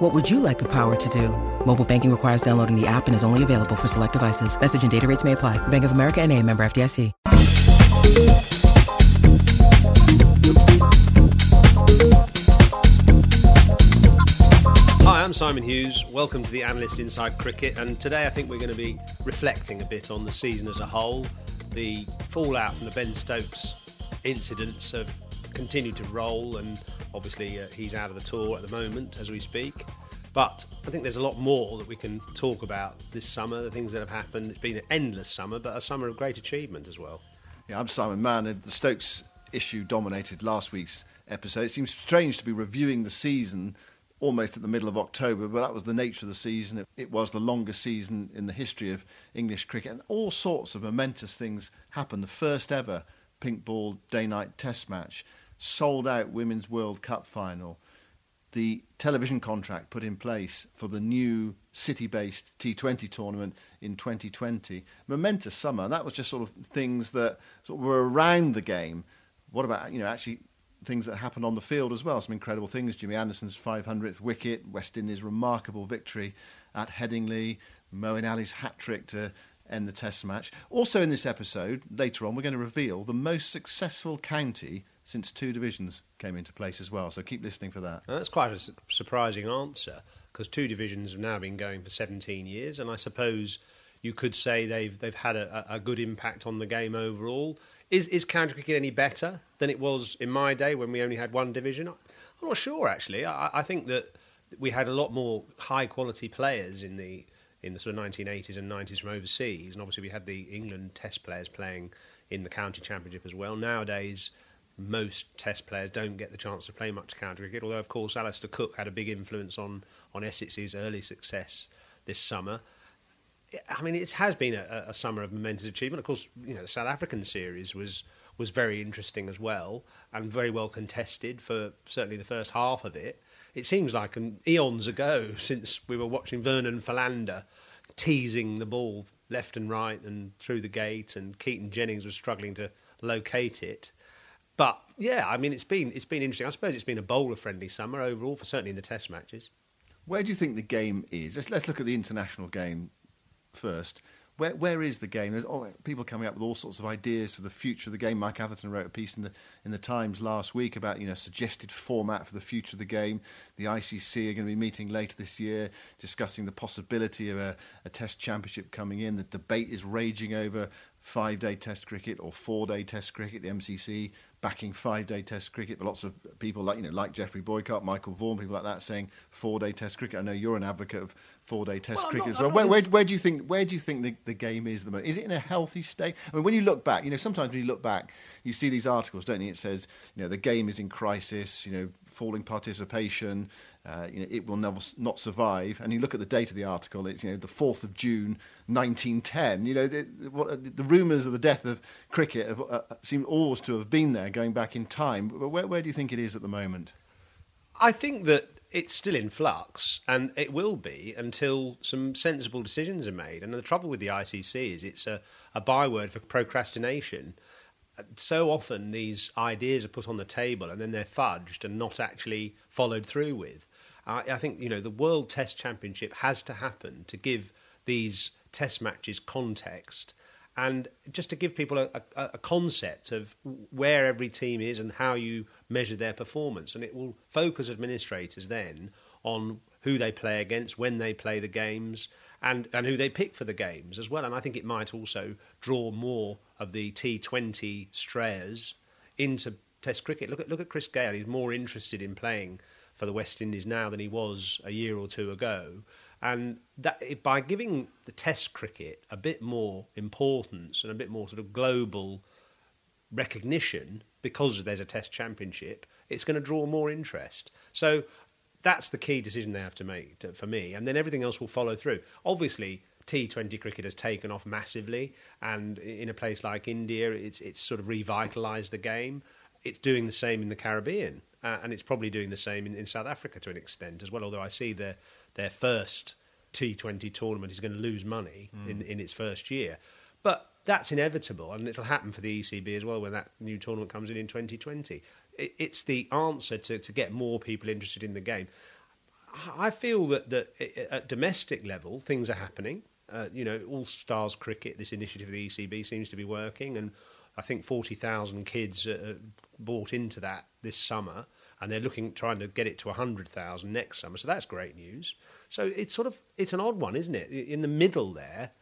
What would you like the power to do? Mobile banking requires downloading the app and is only available for select devices. Message and data rates may apply. Bank of America and a member FDIC. Hi, I'm Simon Hughes. Welcome to the Analyst Inside Cricket. And today I think we're going to be reflecting a bit on the season as a whole. The fallout from the Ben Stokes incidents have continued to roll, and obviously uh, he's out of the tour at the moment as we speak. But I think there's a lot more that we can talk about this summer, the things that have happened. It's been an endless summer, but a summer of great achievement as well. Yeah, I'm Simon Mann. and The Stokes issue dominated last week's episode. It seems strange to be reviewing the season almost at the middle of October, but that was the nature of the season. It, it, was the longest season in the history of English cricket, and all sorts of momentous things happened. The first ever pink ball day night test match, sold out Women's World Cup final, the television contract put in place for the new city based T20 tournament in 2020. Momentous summer. That was just sort of things that sort of were around the game. What about, you know, actually things that happened on the field as well? Some incredible things. Jimmy Anderson's 500th wicket, West Indies' remarkable victory at Headingley, Moeen Ali's hat trick to end the test match. Also, in this episode, later on, we're going to reveal the most successful county since two divisions came into place as well. So keep listening for that. Now, that's quite a su- surprising answer because two divisions have now been going for 17 years, and I suppose you could say they've they've had a, a good impact on the game overall. Is is county cricket any better than it was in my day when we only had one division? I'm not sure actually. I, I think that we had a lot more high quality players in the in the sort of 1980s and 90s from overseas, and obviously we had the England Test players playing in the county championship as well. Nowadays most Test players don't get the chance to play much county cricket. Although, of course, Alastair Cook had a big influence on on Essex's early success this summer. I mean, it has been a, a summer of momentous achievement. Of course, you know the South African series was was very interesting as well and very well contested for certainly the first half of it. It seems like an eons ago since we were watching Vernon Philander teasing the ball left and right and through the gate, and Keaton Jennings was struggling to locate it. But yeah, I mean, it's been it's been interesting. I suppose it's been a bowler friendly summer overall, for certainly in the Test matches. Where do you think the game is? Let's let's look at the international game first. Where where is the game? There's oh, people coming up with all sorts of ideas for the future of the game. Mike Atherton wrote a piece in the in the Times last week about you know suggested format for the future of the game. The ICC are going to be meeting later this year, discussing the possibility of a, a Test championship coming in. The debate is raging over five day Test cricket or four day Test cricket. The MCC backing five day Test cricket, but lots of people like you know like Geoffrey Boycott, Michael Vaughan, people like that saying four day Test cricket. I know you're an advocate of four day Test well, cricket not, as well. Where, where, where, do you think where do you think the, the game is the most? Is it in a healthy state? I mean, when you look back, you know sometimes when you look back, you see these articles, don't you? It says you know the game is in crisis. You know falling participation. Uh, you know, it will never not survive. And you look at the date of the article; it's you know the fourth of June, 1910. You know, the, what, the rumours of the death of cricket have, uh, seem always to have been there, going back in time. But where, where do you think it is at the moment? I think that it's still in flux, and it will be until some sensible decisions are made. And the trouble with the ICC is it's a, a byword for procrastination so often these ideas are put on the table and then they're fudged and not actually followed through with. I, I think you know the World Test Championship has to happen to give these Test matches context and just to give people a, a, a, concept of where every team is and how you measure their performance. And it will focus administrators then on who they play against, when they play the games, and, and who they pick for the games as well. And I think it might also draw more of the T20 strayers into Test cricket. Look at look at Chris Gayle. He's more interested in playing for the West Indies now than he was a year or two ago. And that by giving the Test cricket a bit more importance and a bit more sort of global recognition because there's a Test Championship, it's going to draw more interest. So that's the key decision they have to make to, for me, and then everything else will follow through. Obviously, T20 cricket has taken off massively, and in a place like India, it's it's sort of revitalised the game. It's doing the same in the Caribbean, uh, and it's probably doing the same in, in South Africa to an extent as well. Although I see their their first T20 tournament is going to lose money mm. in in its first year, but that's inevitable, and it'll happen for the ECB as well when that new tournament comes in in 2020. It, it's the answer to, to get more people interested in the game. I feel that, that at domestic level, things are happening. Uh, you know, All Stars Cricket, this initiative of the ECB seems to be working, and I think 40,000 kids uh, bought into that this summer, and they're looking trying to get it to 100,000 next summer. So that's great news. So it's sort of it's an odd one, isn't it? In the middle there,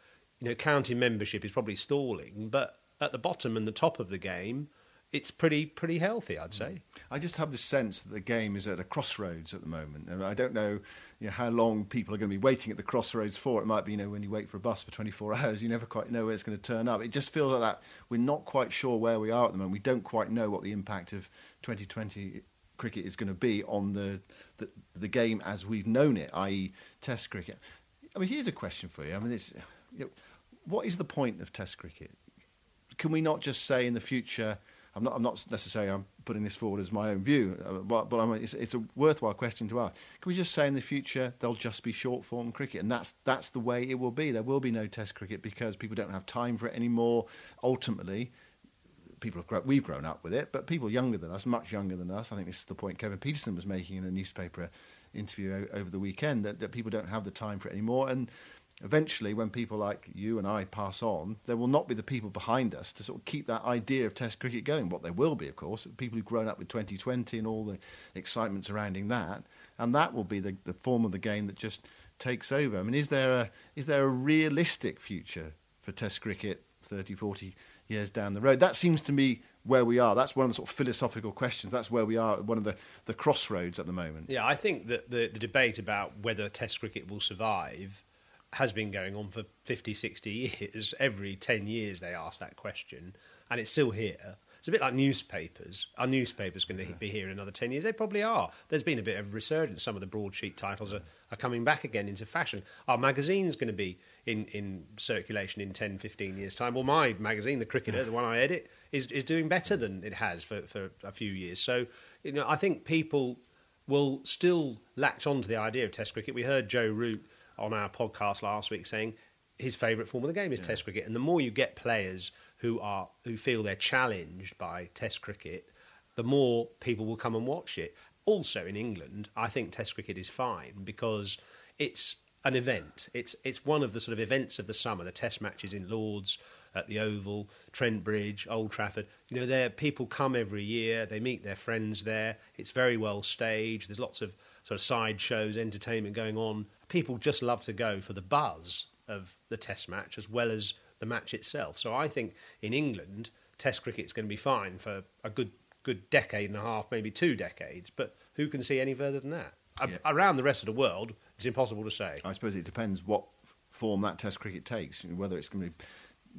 you know, county membership is probably stalling, but at the bottom and the top of the game, it's pretty pretty healthy, I'd say. I just have the sense that the game is at a crossroads at the moment, and I don't know, you know, how long people are going to be waiting at the crossroads for. It might be, you know, when you wait for a bus for 24 hours, you never quite know where it's going to turn up. It just feels like that we're not quite sure where we are at the moment. We don't quite know what the impact of 2020 cricket is going to be on the the, the game as we've known it, i.e., Test cricket. I mean, here's a question for you. I mean, it's, you know, what is the point of Test cricket? Can we not just say in the future? I'm not, I'm not necessarily I'm putting this forward as my own view, uh, but, but it's, it's, a worthwhile question to ask. Can we just say in the future there'll just be short form cricket, and that's that's the way it will be. There will be no Test cricket because people don't have time for it anymore. Ultimately, people have grown, we've grown up with it, but people younger than us, much younger than us, I think this is the point Kevin Pietersen was making in a newspaper interview over the weekend that, that people don't have the time for it anymore, and eventually, when people like you and I pass on, there will not be the people behind us to sort of keep that idea of Test cricket going. What there will be, of course, people who've grown up with 2020 and all the excitement surrounding that, and that will be the, the form of the game that just takes over. I mean, is there a is there a realistic future for Test cricket 30, 40 years down the road? That seems to me where we are. That's one of the sort of philosophical questions. That's where we are, one of the, the crossroads at the moment. Yeah, I think that the, the debate about whether Test cricket will survive has been going on for 50, 60 years. Every 10 years they ask that question, and it's still here. It's a bit like newspapers. Are newspapers going to be here in another 10 years? They probably are. There's been a bit of resurgence. Some of the broadsheet titles are, are coming back again into fashion. Our magazine's going to be in, in circulation in 10, 15 years' time. Well, my magazine, The Cricketer, the one I edit, is, is doing better than it has for, for a few years. So, you know, I think people will still latch on to the idea of Test cricket. We heard Joe Root on our podcast last week saying his favourite form of the game is yeah. Test cricket, and the more you get players who are who feel they're challenged by Test cricket, the more people will come and watch it. Also in England, I think Test cricket is fine because it's an event. It's it's one of the sort of events of the summer. The Test matches in Lords, at the Oval, Trent Bridge, Old Trafford. You know, there people come every year. They meet their friends there. It's very well staged. There's lots of sort of side shows, entertainment going on people just love to go for the buzz of the Test match as well as the match itself. So I think in England, Test cricket's going to be fine for a good good decade and a half, maybe two decades. But who can see any further than that? Yeah. Around the rest of the world, it's impossible to say. I suppose it depends what form that Test cricket takes, whether it's going to be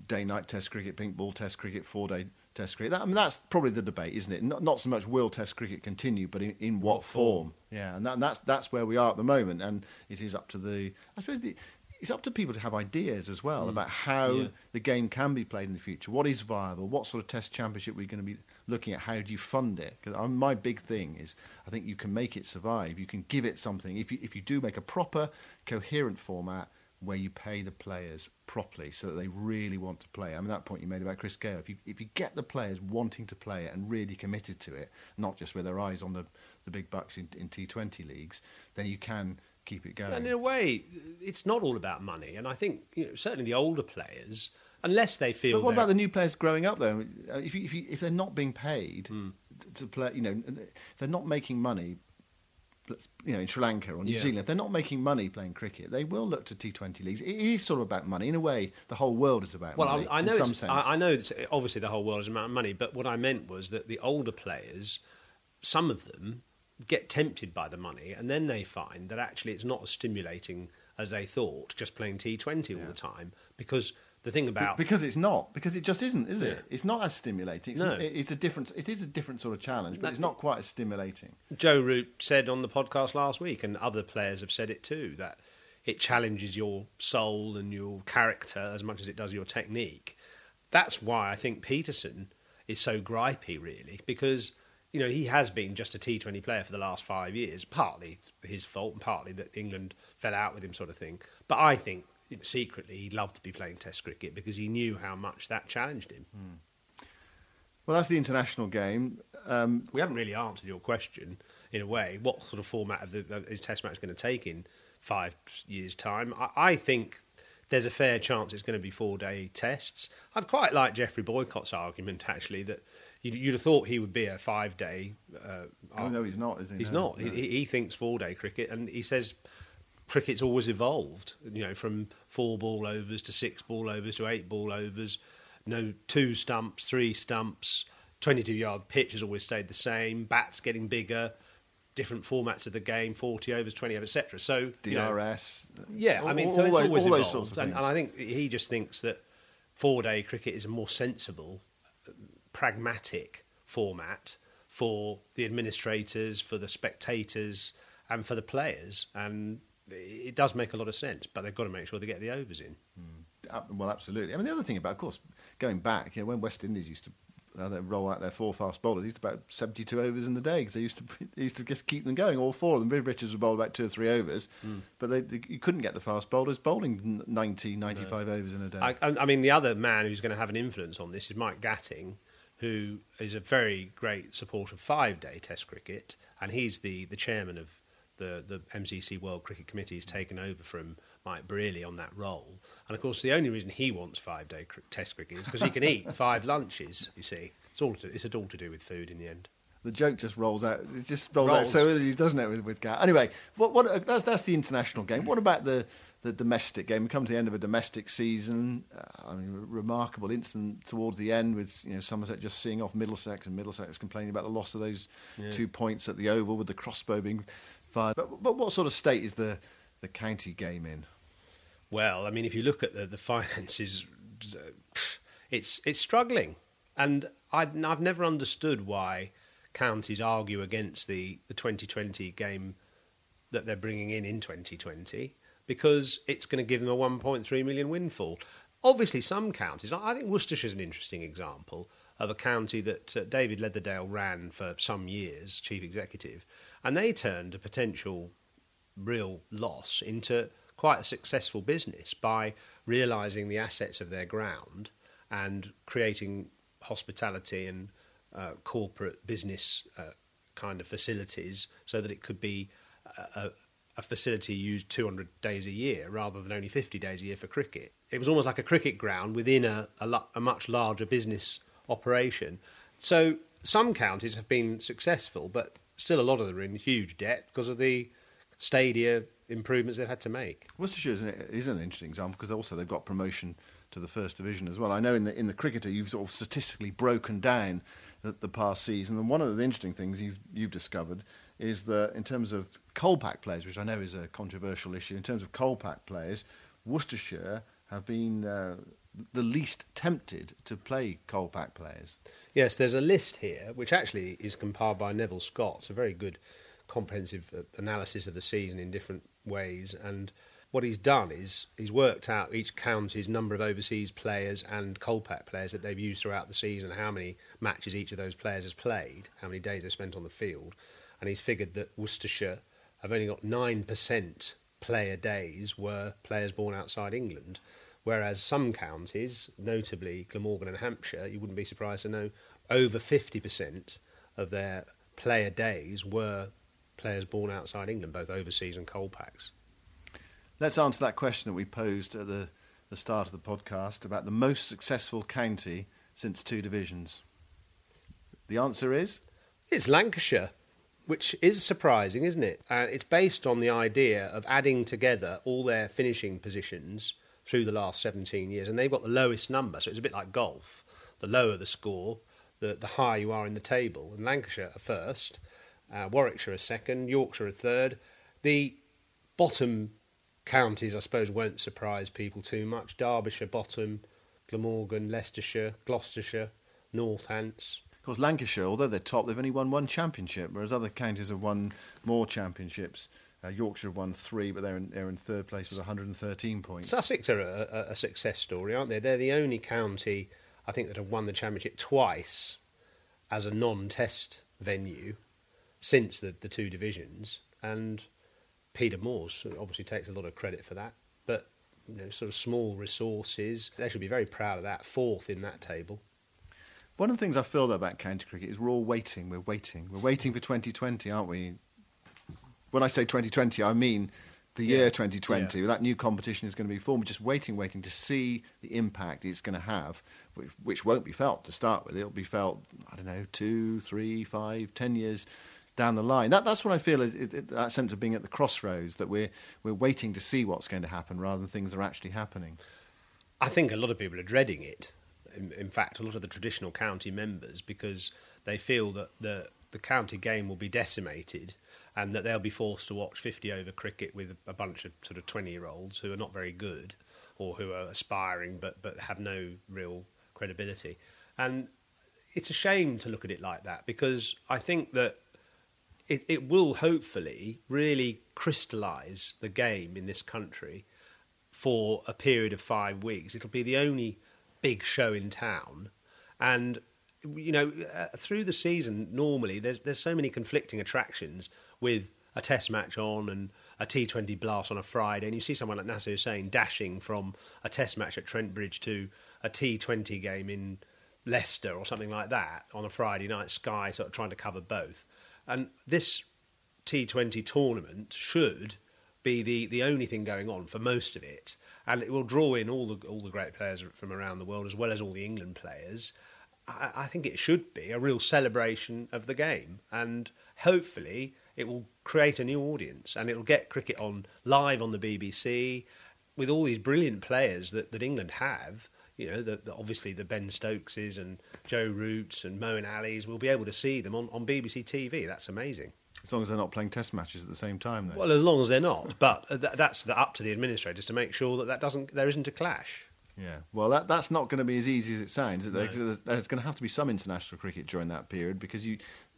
day-night Test cricket, pink ball Test cricket, four-day Test cricket. That, I mean, that's probably the debate, isn't it? Not, not so much will Test cricket continue, but in, in what, what form? form? Yeah, and, that, and, that's that's where we are at the moment, and it is up to the. I suppose the, it's up to people to have ideas as well mm. about how yeah. the game can be played in the future. What is viable? What sort of Test championship we're going to be looking at? How do you fund it? Because my big thing is, I think you can make it survive. You can give it something. If you if you do make a proper, coherent format where you pay the players properly so that they really want to play. I mean, that point you made about Chris Gayle, if you, if you get the players wanting to play it and really committed to it, not just with their eyes on the, the big bucks in, in T20 leagues, then you can keep it going. And in a way, it's not all about money. And I think you know, certainly the older players, unless they feel. But what about the new players growing up, though? If, you, if, you, if they're not being paid mm. to play, you know, they're not making money you know, in Sri Lanka or New yeah. Zealand, if they're not making money playing cricket, they will look to T20 leagues. It is sort of about money. In a way, the whole world is about well, money. Well, I, I know, some sense. I, I know obviously the whole world is about money, but what I meant was that the older players, some of them, get tempted by the money, and then they find that actually it's not as stimulating as they thought, just playing T20 all the time, because the thing about because it's not because it just isn't, is it? Yeah. It's not as stimulating. It's, no. it's a different. It is a different sort of challenge, but it's not quite as stimulating. Joe Root said on the podcast last week, and other players have said it too, that it challenges your soul and your character as much as it does your technique. That's why I think Pietersen is so gripey, really, because you know he has been just a T20 player for the last five years. Partly his fault, and partly that England fell out with him, sort of thing. But I think secretly he loved to be playing Test cricket because he knew how much that challenged him. Mm. Well, that's the international game. Um, we haven't really answered your question in a way. What sort of format of the, is Test match going to take in five years' time? I, I think there's a fair chance it's going to be four day tests. I'd quite like Geoffrey Boycott's argument actually that you'd, you'd have thought he would be a five day. Uh, oh no, he's not. Is he? He's no, not. No. He, he, thinks four day cricket, and he says cricket's always evolved. You know, from four ball overs to six ball overs to eight ball overs. No two stumps, three stumps. 22 yard pitch has always stayed the same. Bats getting bigger different formats of the game, 40 overs, 20 overs, etc. So DRS. know, yeah, I mean, all, so it's all always all evolved. Sorts of and, and, I think he just thinks that four-day cricket is a more sensible, pragmatic format for the administrators, for the spectators, and for the players. And it does make a lot of sense, but they've got to make sure they get the overs in. Mm. Well, absolutely. I mean, the other thing about, of course, going back, you know, when West Indies used to uh, they roll out their four fast bowlers. They Used to about 72 overs in the day because they used to they used to just keep them going. All four of them. Richards would bowl about two or three overs, mm. but they, they, you couldn't get the fast bowlers bowling 90, 95 no. overs in a day. I, I, mean, the other man who's going to have an influence on this is Mike Gatting, who is a very great supporter of five day Test cricket, and he's the, the chairman of the, the MCC World Cricket Committee has taken over from Mike Brearley on that role. And of course, the only reason he wants five day cr- Test cricket is because he can eat five lunches. You see, it's all to, it's all to do with food in the end. The joke just rolls out. It just rolls, rolls. out so easily, doesn't it? With with Gat. Anyway, what what uh, that's that's the international game. What about the the domestic game. We come to the end of a domestic season. Uh, I mean, remarkable incident towards the end with you know Somerset just seeing off Middlesex and Middlesex complaining about the loss of those yeah. two points at the Oval with the crossbow being But, but what sort of state is the the county game in? Well, I mean, if you look at the, the finances, uh, it's it's struggling, and i have never understood why counties argue against the, the 2020 game that they're bringing in in 2020 because it's going to give them a 1.3 million windfall. Obviously, some counties, I think Worcestershire is an interesting example of a county that uh, David Leatherdale ran for some years, chief executive, and they turned a potential real loss into quite a successful business by realizing the assets of their ground and creating hospitality and uh, corporate business uh, kind of facilities so that it could be a, a, facility used 200 days a year rather than only 50 days a year for cricket. It was almost like a cricket ground within a, a, a much larger business operation. So some counties have been successful, but still a lot of them are in huge debt because of the stadia improvements they've had to make. Worcestershire is an, is an interesting example because also they've got promotion to the first division as well. I know in the in the cricketer you've sort of statistically broken down the, the past season, and one of the interesting things you've you've discovered is that in terms of Kolpak players, which I know is a controversial issue, in terms of Kolpak players, Worcestershire have been uh, the least tempted to play Kolpak players. Yes, there's a list here which actually is compiled by Neville Scott. It's a very good comprehensive uh, analysis of the season in different ways. And what he's done is he's worked out each county's number of overseas players and Kolpak players that they've used throughout the season, how many matches each of those players has played, how many days they've spent on the field. And he's figured that Worcestershire have only got 9% player days were players born outside England. Whereas some counties, notably Glamorgan and Hampshire, you wouldn't be surprised to know over 50% of their player days were players born outside England, both overseas and Kolpaks. Let's answer that question that we posed at the, the start of the podcast about the most successful county since two divisions. The answer is? It's Lancashire, which is surprising, isn't it? Uh, it's based on the idea of adding together all their finishing positions through the last 17 years, and they've got the lowest number, so it's a bit like golf. The lower the score, the, the higher you are in the table. And Lancashire are first, uh, Warwickshire a second, Yorkshire a third. The bottom counties, I suppose, won't surprise people too much. Derbyshire bottom, Glamorgan, Leicestershire, Gloucestershire, Northants. Of course, Lancashire, although they're top, they've only won one championship, whereas other counties have won more championships Uh, Yorkshire have won three, but they're in, they're in third place with 113 points. Sussex are a, a, success story, aren't they? They're the only county, I think, that have won the championship twice as a non-test venue since the, the two divisions. And Peter Moores obviously takes a lot of credit for that. But you know, sort of small resources, they should be very proud of that. Fourth in that table. One of the things I feel though about county cricket is we're all waiting. We're waiting. We're waiting for 2020, aren't we? When I say 2020, I mean the Yeah. year 2020. Yeah. That new competition is going to be formed. We're just waiting, waiting to see the impact it's going to have, which, which won't be felt to start with. It'll be felt, I don't know, two, three, five, ten years down the line. That, that's what I feel is it, it, that sense of being at the crossroads, that we're, we're waiting to see what's going to happen rather than things are actually happening. I think a lot of people are dreading it. In, in fact, a lot of the traditional county members because they feel that the the county game will be decimated and that they'll be forced to watch 50 over cricket with a bunch of sort of 20 year olds who are not very good or who are aspiring but but have no real credibility. And it's a shame to look at it like that because I think that it, it will hopefully really crystallise the game in this country for a period of five weeks. It'll be the only big show in town, and you know, uh, through the season, normally there's there's so many conflicting attractions with a Test match on and a T20 blast on a Friday, and you see someone like Nasser Hussain dashing from a Test match at Trent Bridge to a T20 game in Leicester or something like that on a Friday night. Sky sort of trying to cover both, and this T20 tournament should be the, the only thing going on for most of it, and it will draw in all the all the great players from around the world as well as all the England players. I, I think it should be a real celebration of the game, and hopefully it will create a new audience, and it'll get cricket on live on the BBC with all these brilliant players that, that England have. You know, the, the, obviously the Ben Stokeses and Joe Roots and Moeen Ali's. We'll be able to see them on, on BBC TV. That's amazing. As long as they're not playing test matches at the same time, though. Well, as long as they're not, but uh, th- that's the, up to the administrators to make sure that that doesn't there isn't a clash. Yeah, well, that, that's not going to be as easy as it sounds. No. There's, there's going to have to be some international cricket during that period because you,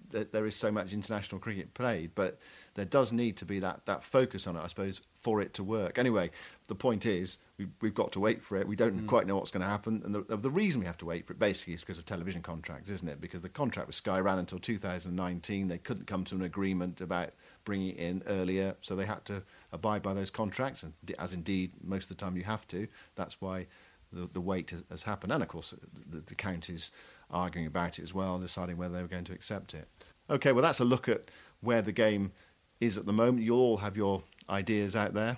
there, there is so much international cricket played, but there does need to be that, that focus on it, I suppose, for it to work. Anyway, the point is we, we've got to wait for it. We don't mm. quite know what's going to happen, and the, the reason we have to wait for it basically is because of television contracts, isn't it? Because the contract with Sky ran until 2019. They couldn't come to an agreement about bringing it in earlier, so they had to abide by those contracts, and as indeed most of the time you have to. That's why the, the wait has, has happened. And of course, the, the counties arguing about it as well, and deciding whether they were going to accept it. Okay, well, that's a look at where the game is at the moment. You'll all have your ideas out there.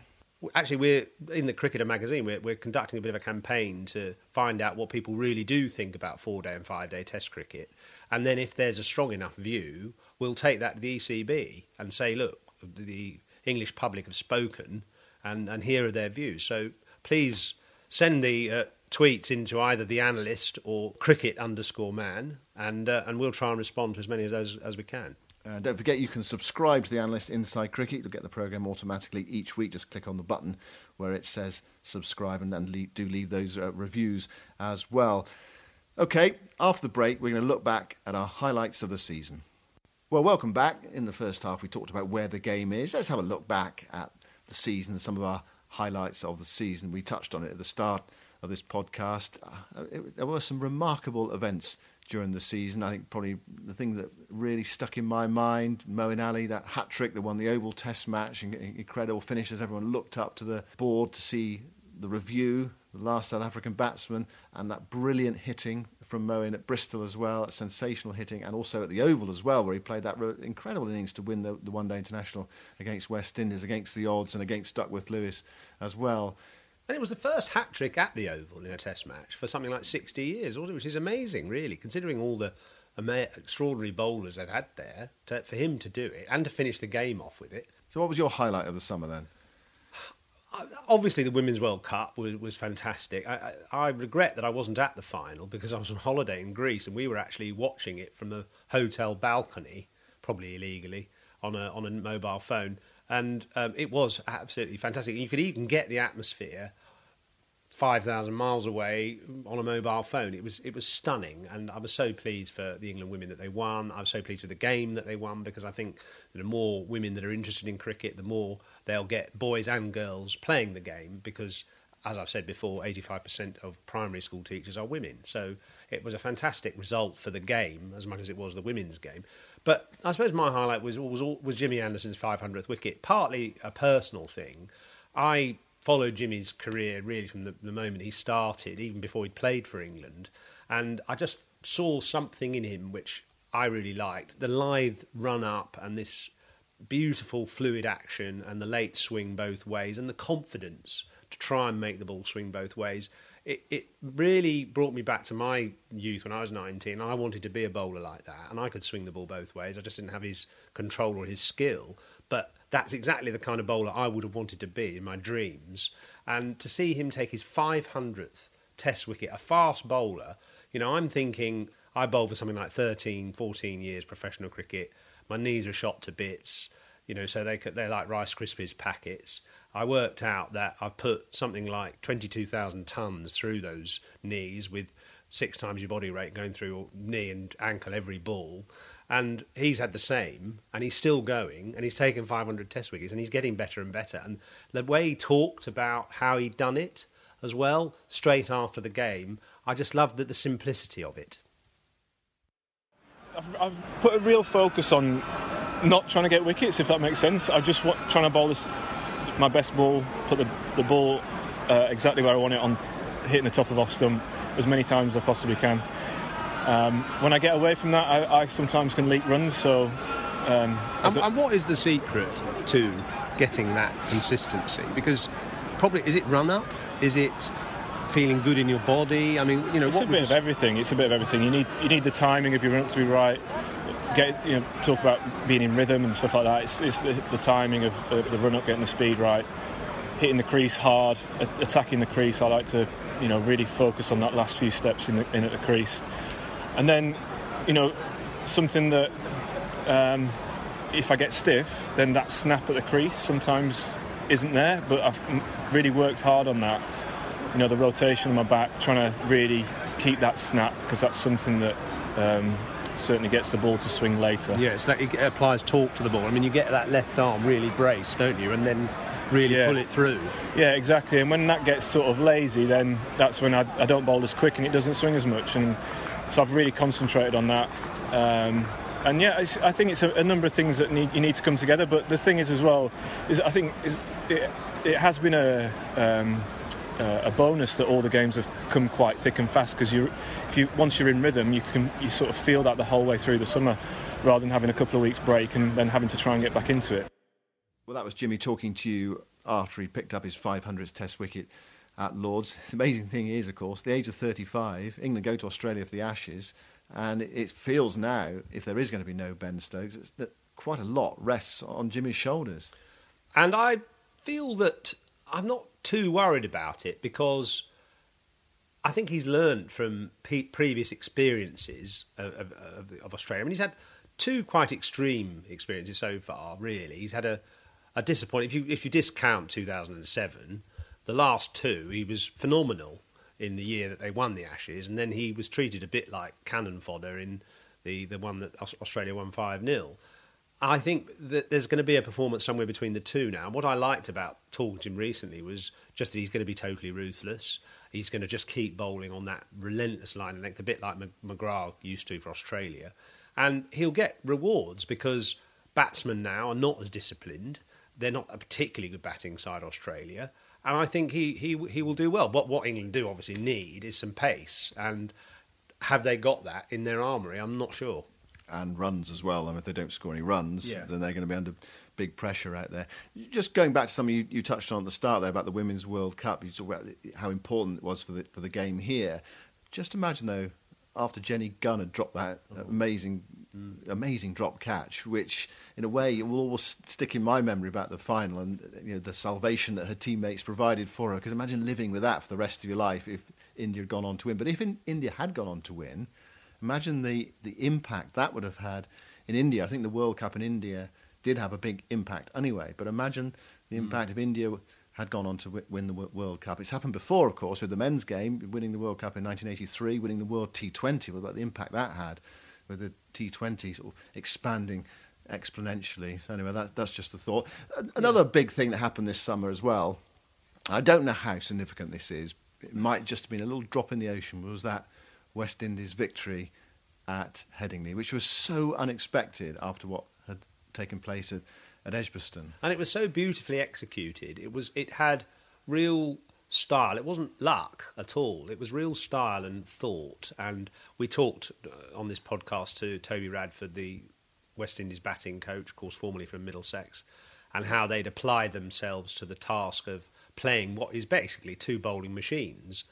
Actually, we're in the Cricketer magazine. We're, we're conducting a bit of a campaign to find out what people really do think about four day and five day Test cricket, and then if there's a strong enough view, we'll take that to the ECB and say, look, the English public have spoken, and, and here are their views. So please send the uh, tweets into either the analyst or cricket underscore man, and uh, and we'll try and respond to as many of those as we can. Uh, don't forget you can subscribe to the Analyst Inside Cricket. You'll get the programme automatically each week. Just click on the button where it says subscribe and then leave, do leave those uh, reviews as well. Okay, after the break, we're going to look back at our highlights of the season. Well, welcome back. In the first half, we talked about where the game is. Let's have a look back at the season and some of our highlights of the season. We touched on it at the start of this podcast. Uh, it, there were some remarkable events during the season. I think probably the thing that really stuck in my mind, Moeen Ali, that hat trick that won the Oval Test match, in- incredible finish as everyone looked up to the board to see the review, the last South African batsman, and that brilliant hitting from Moeen at Bristol as well, that sensational hitting, and also at the Oval as well, where he played that incredible innings to win the, the One Day International against West Indies, against the odds, and against Duckworth Lewis as well. And it was the first hat trick at the Oval in a Test match for something like 60 years, which is amazing, really, considering all the extraordinary bowlers they've had there. To, for him to do it and to finish the game off with it. So, what was your highlight of the summer then? Obviously, the Women's World Cup was, was fantastic. I, I, I regret that I wasn't at the final because I was on holiday in Greece and we were actually watching it from a hotel balcony, probably illegally, on a, on a mobile phone. And um, it was absolutely fantastic. You could even get the atmosphere five thousand miles away on a mobile phone. It was it was stunning, and I was so pleased for the England women that they won. I was so pleased with the game that they won because I think the more women that are interested in cricket, the more they'll get boys and girls playing the game because. As I've said before, 85% of primary school teachers are women. So it was a fantastic result for the game as much as it was the women's game. But I suppose my highlight was was, was Jimmy Anderson's 500th wicket, partly a personal thing. I followed Jimmy's career really from the, the moment he started, even before he played for England, and I just saw something in him which I really liked. The lithe run up and this beautiful fluid action and the late swing both ways and the confidence to try and make the ball swing both ways it, it really brought me back to my youth when I was 19. I wanted to be a bowler like that, and I could swing the ball both ways. I just didn't have his control or his skill. But that's exactly the kind of bowler I would have wanted to be in my dreams. And to see him take his 500th Test wicket, a fast bowler, you know, I'm thinking I bowled for something like 13, 14 years professional cricket. My knees were shot to bits, you know, so they, they're like Rice Krispies packets. I worked out that I put something like 22,000 tons through those knees with six times your body rate going through knee and ankle every ball. And he's had the same, and he's still going, and he's taken 500 test wickets, and he's getting better and better. And the way he talked about how he'd done it as well, straight after the game, I just loved the, the simplicity of it. I've, I've, put a real focus on not trying to get wickets, if that makes sense. I just want trying to bowl this my best ball, put the, the ball uh, exactly where I want it on, hitting the top of off stump as many times as I possibly can. Um, when I get away from that, I, I sometimes can leak runs. So, um, and, a, and what is the secret to getting that consistency? Because probably is it run up? Is it feeling good in your body? I mean, you know, it's a bit of everything. It's a bit of everything. You need you need the timing of your run up to be right get you know talk about being in rhythm and stuff like that. It's, it's the, the, timing of, of, the run up, getting the speed right, hitting the crease hard, a- attacking the crease. I like to you know really focus on that last few steps in, the, in at the crease, and then you know something that um, if I get stiff, then that snap at the crease sometimes isn't there. But I've really worked hard on that. You know the rotation on my back, trying to really keep that snap because that's something that um, certainly gets the ball to swing later. Yeah, it's like it applies torque to the ball. I mean, you get that left arm really braced, don't you? And then really yeah. pull it through. Yeah, exactly. And when that gets sort of lazy, then that's when I, I don't bowl as quick and it doesn't swing as much. And so I've really concentrated on that. Um, and yeah, I think it's a, a, number of things that need, you need to come together. But the thing is, as well, is I think it, it has been a um, uh, a bonus that all the games have come quite thick and fast because you, if you once you're in rhythm, you can you sort of feel that the whole way through the summer, rather than having a couple of weeks break and then having to try and get back into it. Well, that was Jimmy talking to you after he picked up his 500th Test wicket at Lords. The amazing thing is, of course, the age of 35, England go to Australia for the Ashes, and it feels now, if there is going to be no Ben Stokes, that quite a lot rests on Jimmy's shoulders. And I feel that I'm not too worried about it because I think he's learned from pe- previous experiences of, of, of, Australia. I mean, he's had two quite extreme experiences so far. Really, he's had a, a disappointing. If you if you discount 2007, the last two he was phenomenal in the year that they won the Ashes, and then he was treated a bit like cannon fodder in the the one that Australia won five 0 I think that there's going to be a performance somewhere between the two now. What I liked about talking recently was just that he's going to be totally ruthless. He's going to just keep bowling on that relentless line of length, a bit like McGrath used to for Australia. And he'll get rewards because batsmen now are not as disciplined. They're not a particularly good batting side, Australia. And I think he, he, he will do well. But what England do obviously need is some pace. And have they got that in their armoury? I'm not sure and runs as well. I mean, if they don't score any runs, yeah. then they're going to be under big pressure out there. Just going back to something you, you, touched on at the start there about the Women's World Cup, you talked about how important it was for the for the game here. Just imagine though, after Jenny Gunn had dropped that oh. amazing, mm. amazing drop catch, which in a way will always stick in my memory about the final and you know, the salvation that her teammates provided for her. Because imagine living with that for the rest of your life if India had gone on to win. But if in, India had gone on to win Imagine the, the impact that would have had in India. I think the World Cup in India did have a big impact anyway, but imagine the hmm. impact mm. of India had gone on to wi- win the Wo- World Cup. It's happened before, of course, with the men's game, winning the World Cup in 1983, winning the World T20. What about the impact that had with the T20 sort of expanding exponentially? So anyway, that, that's just a thought. Another big thing that happened this summer as well. I don't know how significant this is. It might just have been a little drop in the ocean. Was that West Indies victory at Headingley, which was so unexpected after what had taken place at, at Edgbaston. and it was so beautifully executed. It was it had real style. It wasn't luck at all. It was real style and thought. And we talked uh, on this podcast to Toby Radford, the West Indies batting coach, of course, formerly from Middlesex, and how they'd applied themselves to the task of playing what is basically two bowling machines.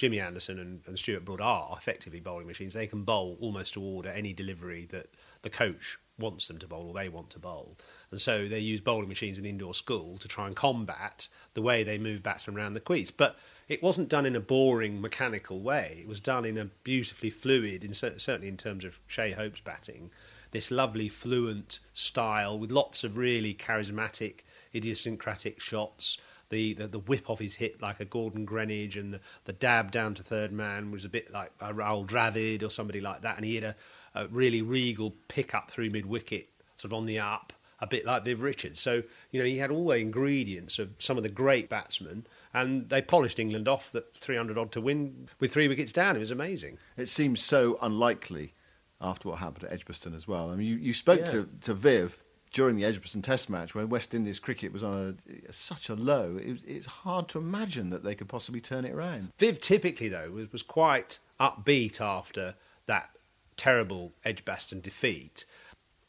Jimmy Anderson and, and Stuart Broad are effectively bowling machines. They can bowl almost to order any delivery that the coach wants them to bowl or they want to bowl. And so they use bowling machines in indoor school to try and combat the way they move batsmen around the crease. But it wasn't done in a boring, mechanical way. It was done in a beautifully fluid, in, certainly in terms of Shea Hope's batting, this lovely, fluent style with lots of really charismatic, idiosyncratic shots. The, the, the whip off his hip like a Gordon Greenidge and the, the dab down to third man was a bit like a Rahul Dravid or somebody like that. And he had a, a really regal pick up through mid wicket, sort of on the up, a bit like Viv Richards. So, you know, he had all the ingredients of some of the great batsmen and they polished England off that 300 odd to win with three wickets down. It was amazing. It seems so unlikely after what happened at Edgbaston as well. I mean, you, you spoke Yeah. to, to Viv during the Edgbaston Test match when West Indies cricket was on a, such a low. It, it's hard to imagine that they could possibly turn it around. Viv typically though was, was quite upbeat after that terrible Edgbaston defeat.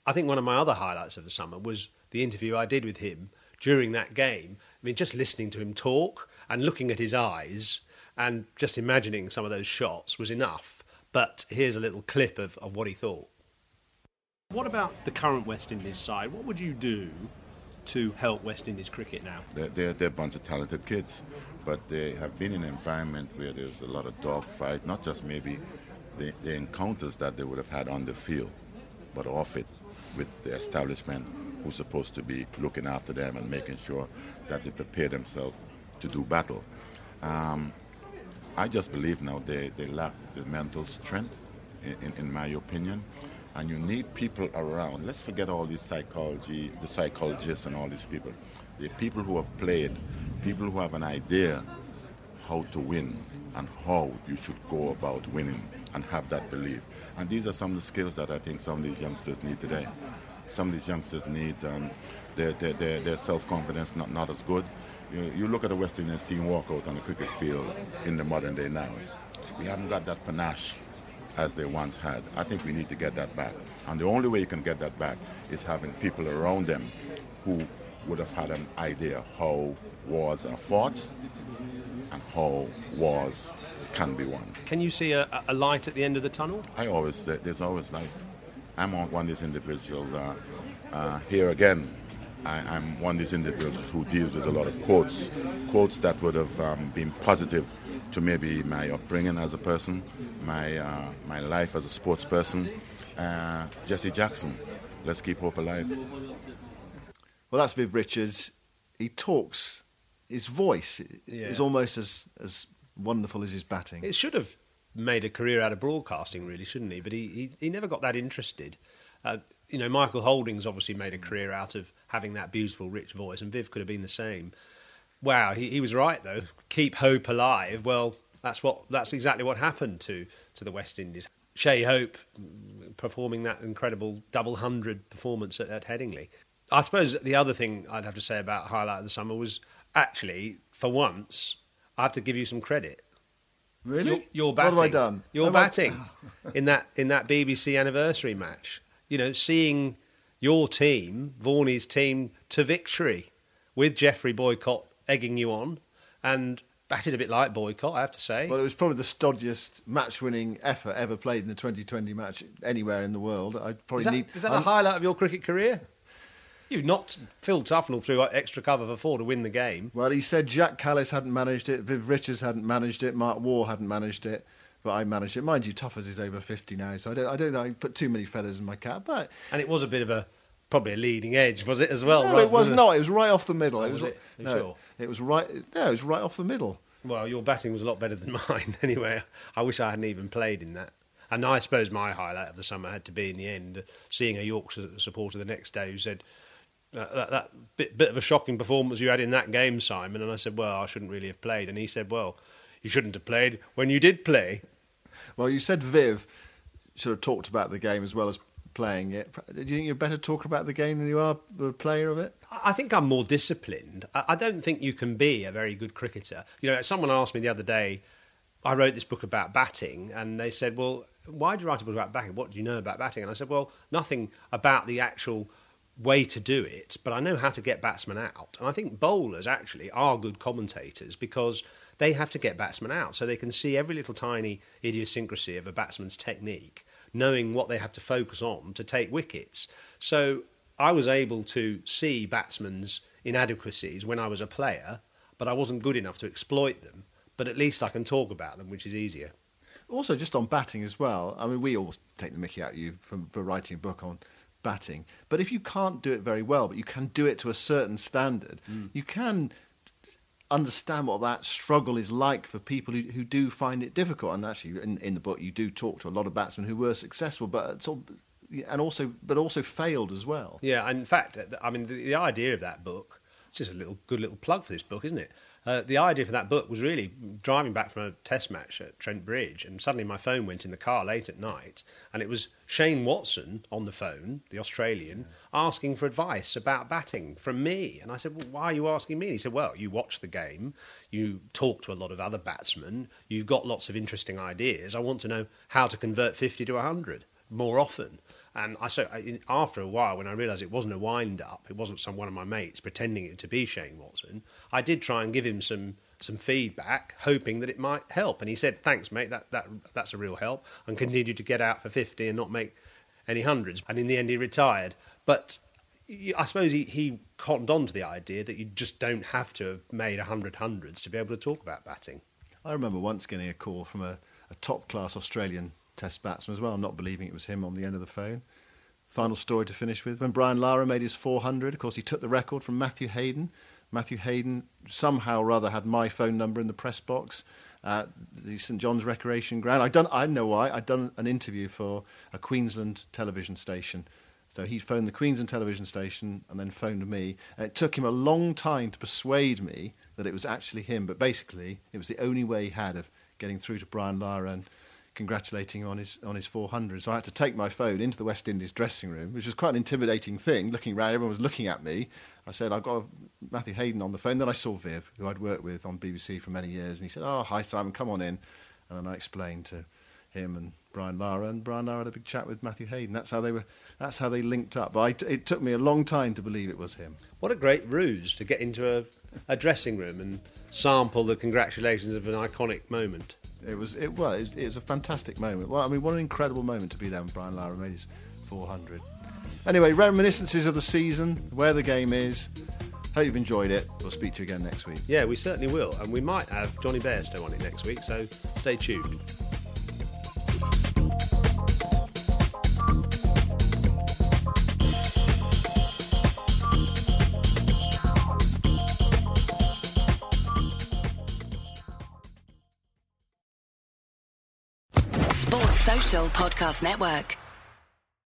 I think one of my other highlights of the summer was the interview I did with him during that game. I mean, just listening to him talk and looking at his eyes and just imagining some of those shots was enough. But here's a little clip of, of what he thought. What about the current West Indies side? What would you do to help West Indies cricket now? They're, they're, they're a bunch of talented kids, but they have been in an environment where there's a lot of dogfight, not just maybe the, the encounters that they would have had on the field, but off it with the establishment who's supposed to be looking after them and making sure that they prepare themselves to do battle. Um, I just believe now they, they lack the mental strength, in, in, in my opinion. And you need people around. Let's forget all these psychology, the psychologists and all these people. The people who have played, people who have an idea how to win and how you should go about winning and have that belief. And these are some of the skills that I think some of these youngsters need today. Some of these youngsters need um, their, their, their, their self-confidence not, not as good. You, you look at the West Indian team walk out on the cricket field in the modern day now. We haven't got that panache as they once had. I think we need to get that back. And the only way you can get that back is having people around them who would have had an idea how wars are fought and how wars can be won. Can you see a, a light at the end of the tunnel? I always, there's always light. I'm one of these individuals. Uh, uh, here again, I, I'm one of these individuals who deals with a lot of quotes, quotes that would have um, been positive to maybe my upbringing as a person, my uh, my life as a sports person. Uh, Jesse Jackson, let's keep hope alive. Well, that's Viv Richards. He talks. His voice Yeah. is almost as, as wonderful as his batting. It should have made a career out of broadcasting, really, shouldn't he? But he, he, he never got that interested. Uh, you know, Michael Holding's obviously made a career out of having that beautiful, rich voice, and Viv could have been the same. Wow, he, he was right though. Keep hope alive. Well, that's what that's exactly what happened to to the West Indies. Shea Hope performing that incredible double hundred performance at, at Headingley. I suppose the other thing I'd have to say about highlight of the summer was actually, for once, I have to give you some credit. really? Your, your What batting. have I done? Your Have I- batting in that in that BBC anniversary match. You know, seeing your team, Vaughan's team, to victory with Geoffrey Boycott egging you on, and batted a bit like Boycott, I have to say. Well, it was probably the stodgiest match-winning effort ever played in a 2020 match anywhere in the world. I probably is that, need. is that I'm- the highlight of your cricket career? You knocked Phil Tufnell through extra cover for four to win the game. Well, he said Jacques Kallis hadn't managed it, Viv Richards hadn't managed it, Mark Waugh hadn't managed it, but I managed it. Mind you, Tuffers is over 50 now, so I don't, I don't think I put too many feathers in my cap. But And it was a bit of a probably a leading edge, was it as well? No, it was a- not. It was right off the middle. Oh, it was, was it? No, sure? it was right. No, it was right off the middle. Well, your batting was a lot better than mine. Anyway, I wish I hadn't even played in that. And I suppose my highlight of the summer had to be in the end seeing a Yorkshire supporter the next day who said. That, that, that bit, bit of a shocking performance you had in that game, Simon. And I said, Well, I shouldn't really have played. And he said, Well, you shouldn't have played when you did play. Well, you said Viv should have talked about the game as well as playing it. Do you think you're better talking about the game than you are the player of it? I think I'm more disciplined. I don't think you can be a very good cricketer. You know, someone asked me the other day, I wrote this book about batting, and they said, Well, why do you write a book about batting? What do you know about batting? And I said, Well, nothing about the actual way to do it, but I know how to get batsmen out. And I think bowlers actually are good commentators because they have to get batsmen out so they can see every little tiny idiosyncrasy of a batsman's technique, knowing what they have to focus on to take wickets. So I was able to see batsmen's inadequacies when I was a player, but I wasn't good enough to exploit them. But at least I can talk about them, which is easier. Also, just on batting as well. I mean, we always take the mickey out of you for, for writing a book on batting. But if you can't do it very well, but you can do it to a certain standard, mm. you can understand what that struggle is like for people who, who do find it difficult. And actually, in, in the book, you do talk to a lot of batsmen who were successful, but and also, but also failed as well. Yeah, and in fact, I mean, the, the idea of that book, it's just a little good little plug for this book, isn't it? Uh, the idea for that book was really driving back from a test match at Trent Bridge, and suddenly my phone went in the car late at night, and it was Shane Watson on the phone, the Australian, asking for advice about batting from me. And I said, well, Why are you asking me? And he said, Well, you watch the game, you talk to a lot of other batsmen, you've got lots of interesting ideas. I want to know how to convert 50 to 100 more often. And I so I, after a while, when I realised it wasn't a wind up, it wasn't some one of my mates pretending it to be Shane Watson. I did try and give him some some feedback, hoping that it might help. And he said, "Thanks, mate. That that that's a real help." And continued to get out for fifty and not make any hundreds. And in the end, he retired. But I suppose he, he cottoned on to the idea that you just don't have to have made a hundred hundreds to be able to talk about batting. I remember once getting a call from a, a top class Australian test batsman as well, not believing it was him on the end of the phone. Final story to finish with. When Brian Lara made his 400, of course, he took the record from Matthew Hayden. Matthew Hayden somehow or other had my phone number in the press box at the St John's Recreation Ground. I'd done, I know why, I'd done an interview for a Queensland television station. So he phoned the Queensland television station and then phoned me. And it took him a long time to persuade me that it was actually him. But basically, it was the only way he had of getting through to Brian Lara and congratulating him on his on his 400. So I had to take my phone into the West Indies dressing room, which was quite an intimidating thing. Looking around, everyone was looking at me. I said, "I've got Matthew Hayden on the phone." Then I saw Viv, who I'd worked with on BBC for many years, and he said, "Oh, hi Simon, come on in." And then I explained to him and Brian Lara, and Brian Lara had a big chat with Matthew Hayden. That's how they were. That's how they linked up. But it took me a long time to believe it was him. What a great ruse to get into a, a dressing room and sample the congratulations of an iconic moment. It was it well, it, it was a fantastic moment. Well, I mean, what an incredible moment to be there when Brian Lara made his 400. Anyway, reminiscences of the season, where the game is. Hope you've enjoyed it. We'll speak to you again next week. Yeah, we certainly will. And we might have Jonny Bairstow on it next week, so stay tuned. Podcast Network.